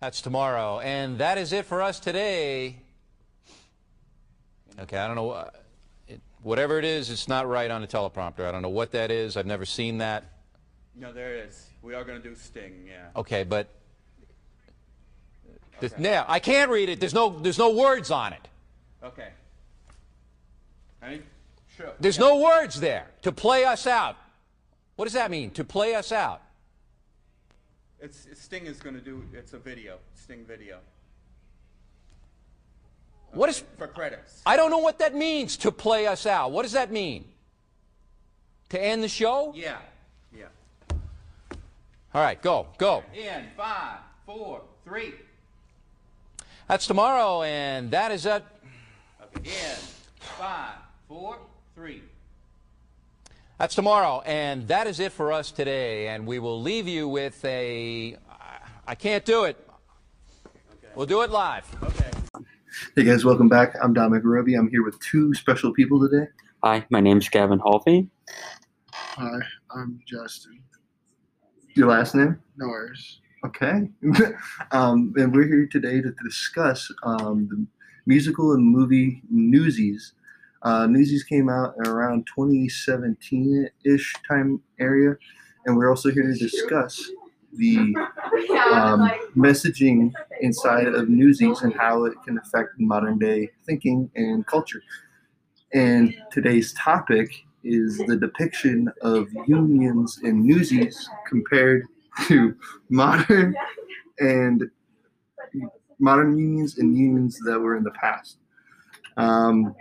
That's tomorrow. And that is it for us today. Okay, I don't know. uh, It, whatever it is, it's not right on the teleprompter. I don't know what that is. I've never seen that. No, there it is. We are going to do Sting, yeah. Okay, but this, now I can't read it. There's no there's no words on it. Okay. Ready? Sure. There's no words there to play us out. What does that mean? To play us out? It's, Sting is going to do, it's a video, Sting video. What is For credits. I don't know what that means to play us out. What does that mean? To end the show? Yeah, yeah. All right, go, go. In five, four, three. That's tomorrow, and that is it. Okay. In five, four, three. That's tomorrow, and that is it for us today. And we will leave you with a. I can't do it. We'll do it live. Okay. Hey guys, welcome back. I'm Dominic Roby. I'm here with two special people today. Hi, my name's Gavin Halvey. Hi, I'm Justin Your last name? Norris. Okay. um, and we're here today to discuss um, the musical and movie Newsies. Uh, Newsies came out around 2017-ish time area, and we're also here to discuss the um, messaging inside of Newsies and how it can affect modern day thinking and culture. And today's topic is the depiction of unions in Newsies compared to modern and modern unions and unions that were in the past. Um,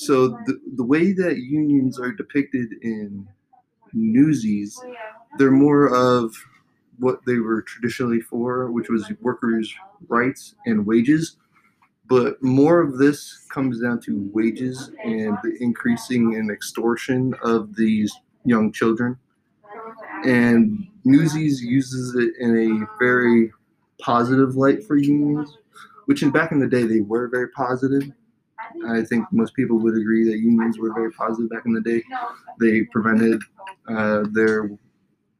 so the, the way that unions are depicted in Newsies, they're more of what they were traditionally for, which was workers' rights and wages. But more of this comes down to wages and the increasing and extortion of these young children. And Newsies uses it in a very positive light for unions, which in back in the day they were very positive. I think most people would agree that unions were very positive back in the day. They prevented uh, their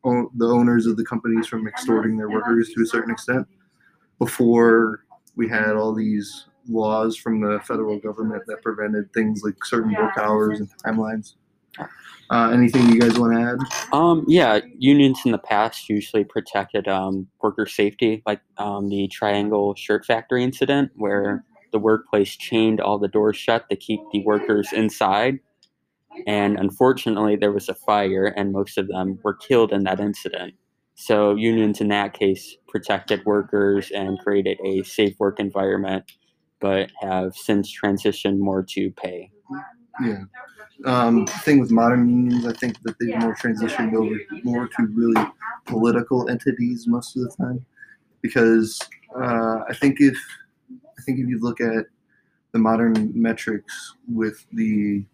own, the owners of the companies from extorting their workers to a certain extent. Before we had all these laws from the federal government that prevented things like certain work hours and timelines. Uh, anything you guys want to add? Um, yeah, unions in the past usually protected um, worker safety, like um, the Triangle Shirt Factory incident, where the workplace chained all the doors shut to keep the workers inside. And unfortunately, there was a fire, and most of them were killed in that incident. So, unions in that case protected workers and created a safe work environment, but have since transitioned more to pay. Yeah. Um, thing with modern unions, I think that they've more transitioned over more to really political entities most of the time, because uh, I think if I think if you look at the modern metrics with the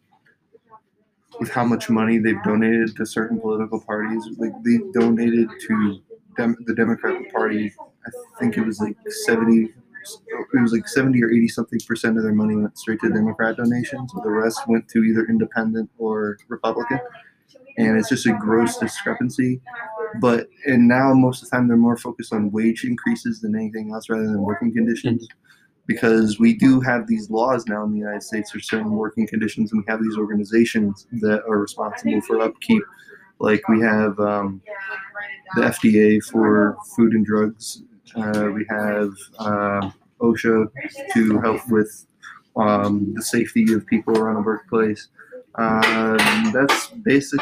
with how much money they've donated to certain political parties, like they donated to dem- the Democratic Party, I think it was like seventy it was like 70 or 80 something percent of their money went straight to Democrat donations. The rest went to either independent or Republican. And it's just a gross discrepancy. But, and now most of the time they're more focused on wage increases than anything else rather than working conditions. Because we do have these laws now in the United States for certain working conditions, and we have these organizations that are responsible for upkeep. Like we have um, the FDA for food and drugs uh, we have uh, OSHA to help with um, the safety of people around the workplace. Uh, that's basic,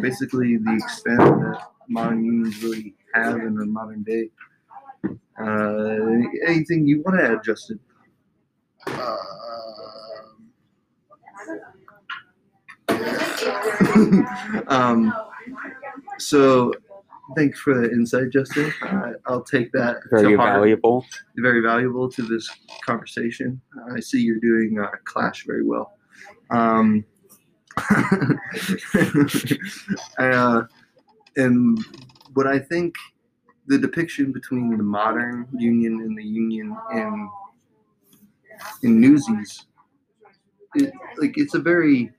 basically the extent that modern unions really have in the modern day. Uh, anything you want to add, Justin? um, so Thanks for the insight, Justin. Uh, I'll take that. Very to heart. valuable. Very valuable to this conversation. I see you're doing uh, Clash very well. Um, uh, and what I think the depiction between the modern union and the union in in Newsies, it, like it's a very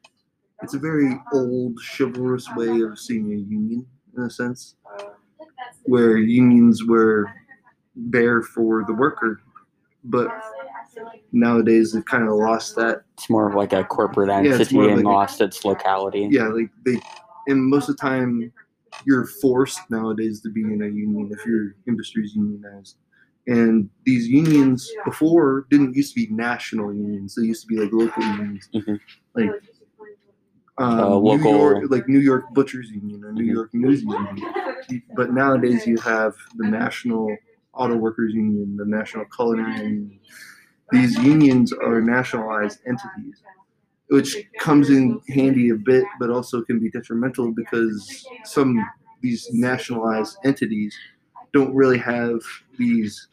it's a very old chivalrous way of seeing a union in a sense where unions were there for the worker. But nowadays they've kind of lost that. It's more of like a corporate Yeah, entity more and like a- lost its locality. Yeah, like they, and most of the time you're forced nowadays to be in a union if your industry's unionized. And these unions before didn't used to be national unions; they used to be like local unions, Mhm. like um, Uh, New local- York, like New York Butchers Union or New Mhm. York News Union. But nowadays you have the National Auto Workers Union, the National Culinary Union. These unions are nationalized entities, which comes in handy a bit, but also can be detrimental because some these nationalized entities don't really have these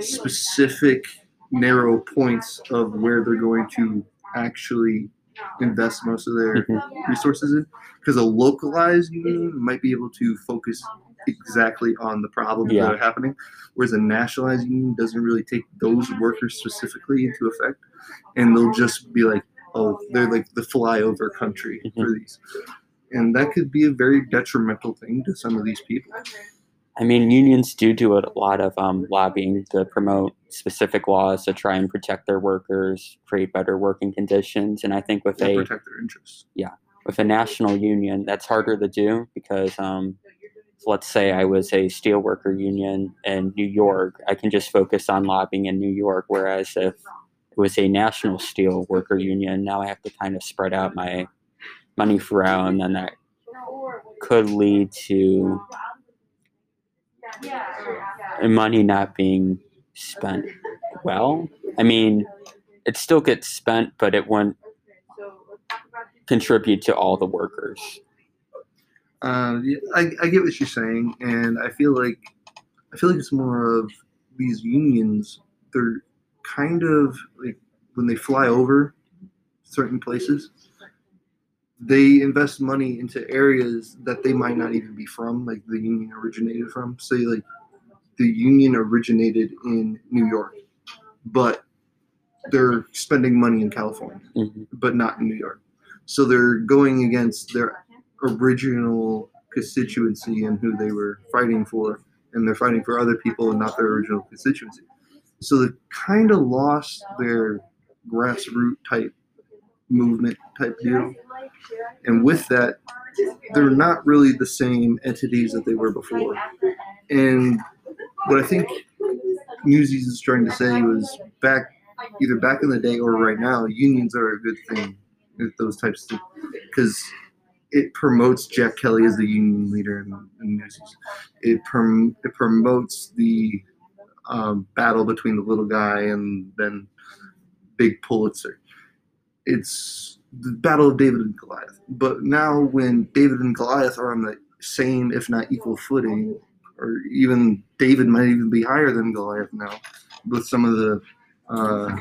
specific narrow points of where they're going to actually invest most of their Mhm. resources in because a localized union might be able to focus exactly on the problems Yeah. that are happening whereas a nationalized union doesn't really take those workers specifically into effect and they'll just be like oh they're like the flyover country for these and that could be a very detrimental thing to some of these people I mean, unions do do a lot of um, lobbying to promote specific laws to try and protect their workers, create better working conditions. And I think with to a protect their interests yeah with a national union, that's harder to do because, um, let's say I was a steelworker union in New York, I can just focus on lobbying in New York. Whereas if it was a national steel worker union, now I have to kind of spread out my money throughout, and then that could lead to money not being spent well. I mean, it still gets spent, but it won't contribute to all the workers. Um, yeah, I, I get what you're saying, and I feel like I feel like it's more of these unions. They're kind of like when they fly over certain places, they invest money into areas that they might not even be from, like the union originated from. Say, like the union originated in New York, but they're spending money in California Mhm. but not in New York. So they're going against their original constituency and who they were fighting for, and they're fighting for other people and not their original constituency. So they kind of lost their grassroots type movement type deal. And with that, they're not really the same entities that they were before. And what I think Newsies is trying to say was back either back in the day or right now, unions are a good thing those types of because it promotes Jack Kelly as the union leader in, in Newsies. It prom, it promotes the um, battle between the little guy and then Big Pulitzer. It's the battle of David and Goliath. But now when David and Goliath are on the same, if not equal footing, or even David might even be higher than Goliath now with some of the uh,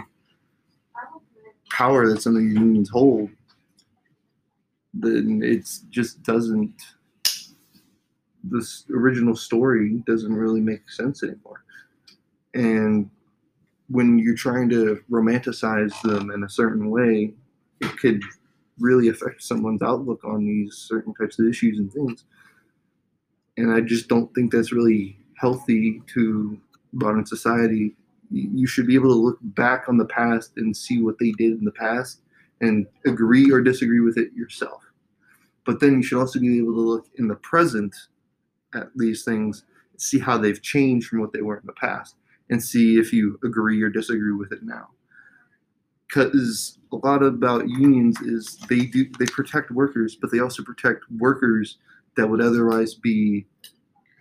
power that some of these unions hold, then it just doesn't. This original story doesn't really make sense anymore. And when you're trying to romanticize them in a certain way, it could really affect someone's outlook on these certain types of issues and things. And I just don't think that's really healthy to modern society you should be able to look back on the past and see what they did in the past and agree or disagree with it yourself. But then you should also be able to look in the present at these things, see how they've changed from what they were in the past, and see if you agree or disagree with it now. Because a lot about unions is they do they protect workers, but they also protect workers that would otherwise be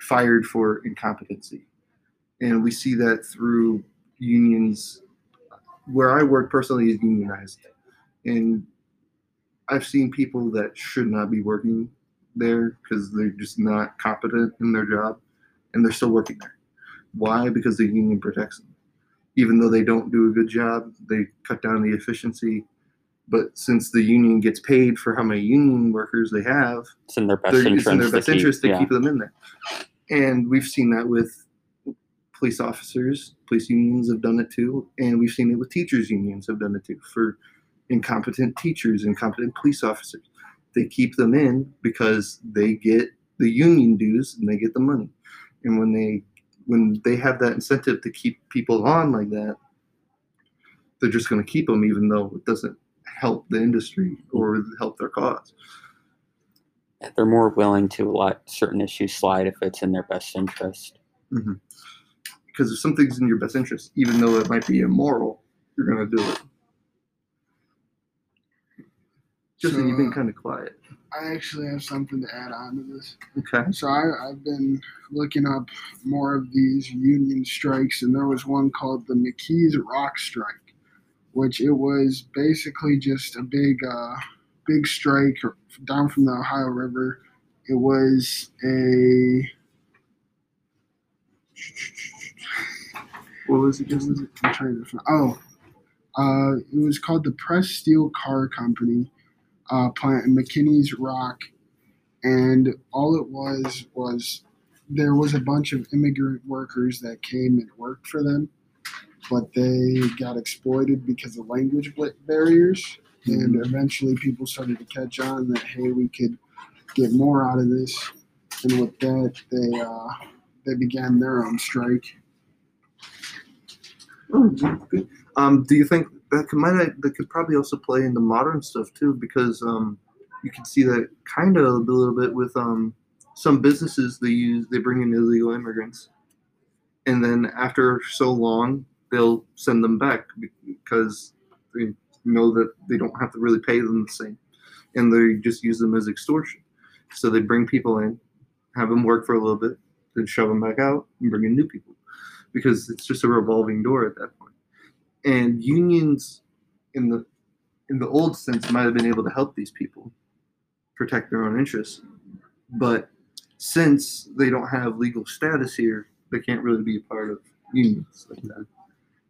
fired for incompetency. And we see that through unions where i work personally is unionized. And i've seen people that should not be working there because they're just not competent in their job and they're still working there why because the union protects them even though they don't do a good job they cut down the efficiency but since the union gets paid for how many union workers they have It's in their best interest. in their to best keep- interest to yeah. keep them in there. And we've seen that with police officers, police unions have done it too, and we've seen it with teachers unions have done it too for incompetent teachers, incompetent police officers. They keep them in because they get the union dues and they get the money. And when they when they have that incentive to keep people on like that, they're just going to keep them, even though it doesn't help the industry or help their cause. They're more willing to let certain issues slide if it's in their best interest. Mm-hmm. Because if something's in your best interest, even though it might be immoral, you're going to do it. Justin, So, you've been kind of quiet. I actually have something to add on to this. Okay. So I, I've been looking up more of these union strikes, and there was one called the McKees Rock Strike, which it was basically just a big, uh, big strike down from the Ohio River. It was a What was it, What was it? I'm trying to find. Oh, uh, it was called the Pressed Steel Car Company uh, plant in McKinney's Rock, and all it was was there was a bunch of immigrant workers that came and worked for them, but they got exploited because of language barriers, and eventually people started to catch on that hey, we could get more out of this, and with that they uh, they began their own strike. Oh, good. Um, do you think that could, might that could probably also play into modern stuff too? Because um, you can see that kind of a little bit with um, some businesses they use they bring in illegal immigrants, and then after so long they'll send them back because they know that they don't have to really pay them the same, and they just use them as extortion. So they bring people in, have them work for a little bit, then shove them back out and bring in new people because it's just a revolving door at that point. And unions in the in the old sense might have been able to help these people protect their own interests. But since they don't have legal status here, they can't really be a part of unions like that.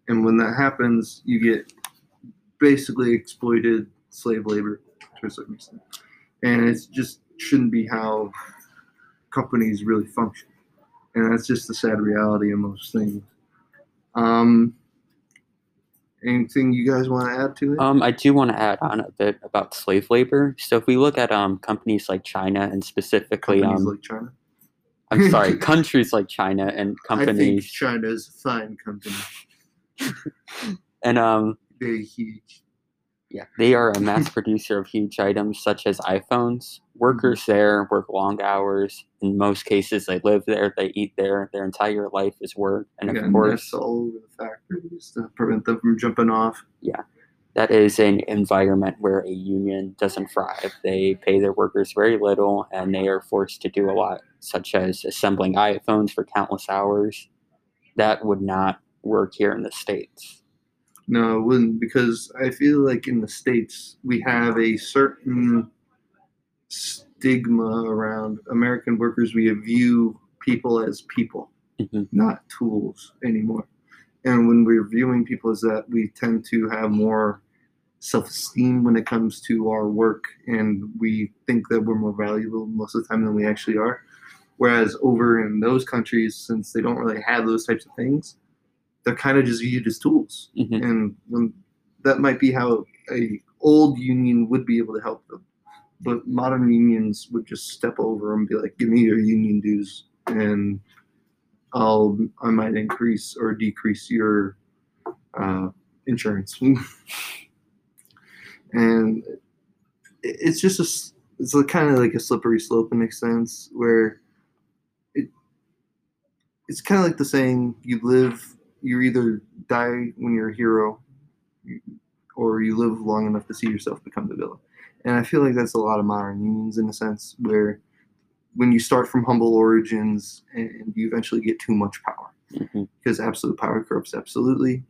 And when that happens, you get basically exploited slave labor to a certain extent. And it just shouldn't be how companies really function and that's just the sad reality of most things. Um, anything you guys want to add to it? Um, I do want to add on a bit about slave labor. So if we look at um, companies like China and specifically, Companies um, like China. I'm sorry, countries like China and I think companies China is a fine company. and um, Very huge. Yeah, they are a mass producer of huge items such as iPhones. Mm-hmm. Workers there work long hours. In most cases, they live there, they eat there. Their entire life is work. And of course, that's all over the factories to prevent them from jumping off. Yeah. That is an environment where a union doesn't thrive. They pay their workers very little and they are forced to do a lot, such as assembling iPhones for countless hours. That would not work here in the States. No, it wouldn't because I feel like in the states we have a certain stigma around American workers. We view people as people, Mhm. not tools anymore. And when we're viewing people as that, we tend to have more self-esteem when it comes to our work, and we think that we're more valuable most of the time than we actually are. Whereas over in those countries, since they don't really have those types of things, they're kind of just viewed as tools. Mhm. and when, that might be how a old union would be able to help them. But modern unions would just step over and be like give me your union dues and i'll i might increase or decrease your uh, insurance. And it's just a it's a kind of like a slippery slope in a sense where it it's kind of like the saying you live you either die when you're a hero or you live long enough to see yourself become the villain. And I feel like that's a lot of modern unions in a sense where when you start from humble origins and you eventually get too much power Mhm. because absolute power corrupts absolutely.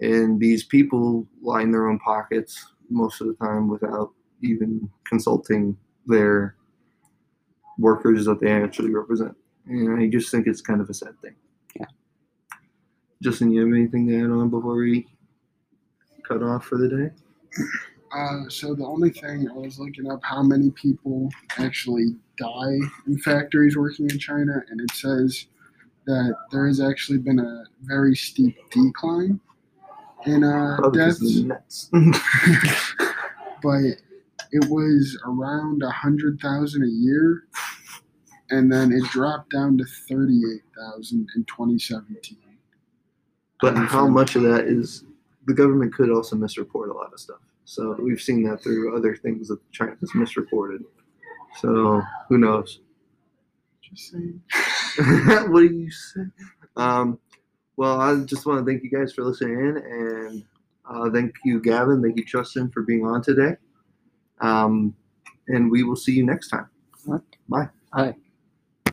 And these people line their own pockets most of the time without even consulting their workers that they actually represent. And I just think it's kind of a sad thing. Justin, you have anything to add on before we cut off for the day? Uh, so the only thing I was looking up how many people actually die in factories working in China, and it says that there has actually been a very steep decline in uh, deaths, the nets. but it was around a hundred thousand a year, and then it dropped down to 38,000 in 2017. But how much of that is the government could also misreport a lot of stuff. So we've seen that through other things that China has misreported. So who knows? Just saying. what do you say? Um, well, I just want to thank you guys for listening in, and uh, thank you, Gavin. Thank you, Justin, for being on today. Um, and we will see you next time. Bye. Hi.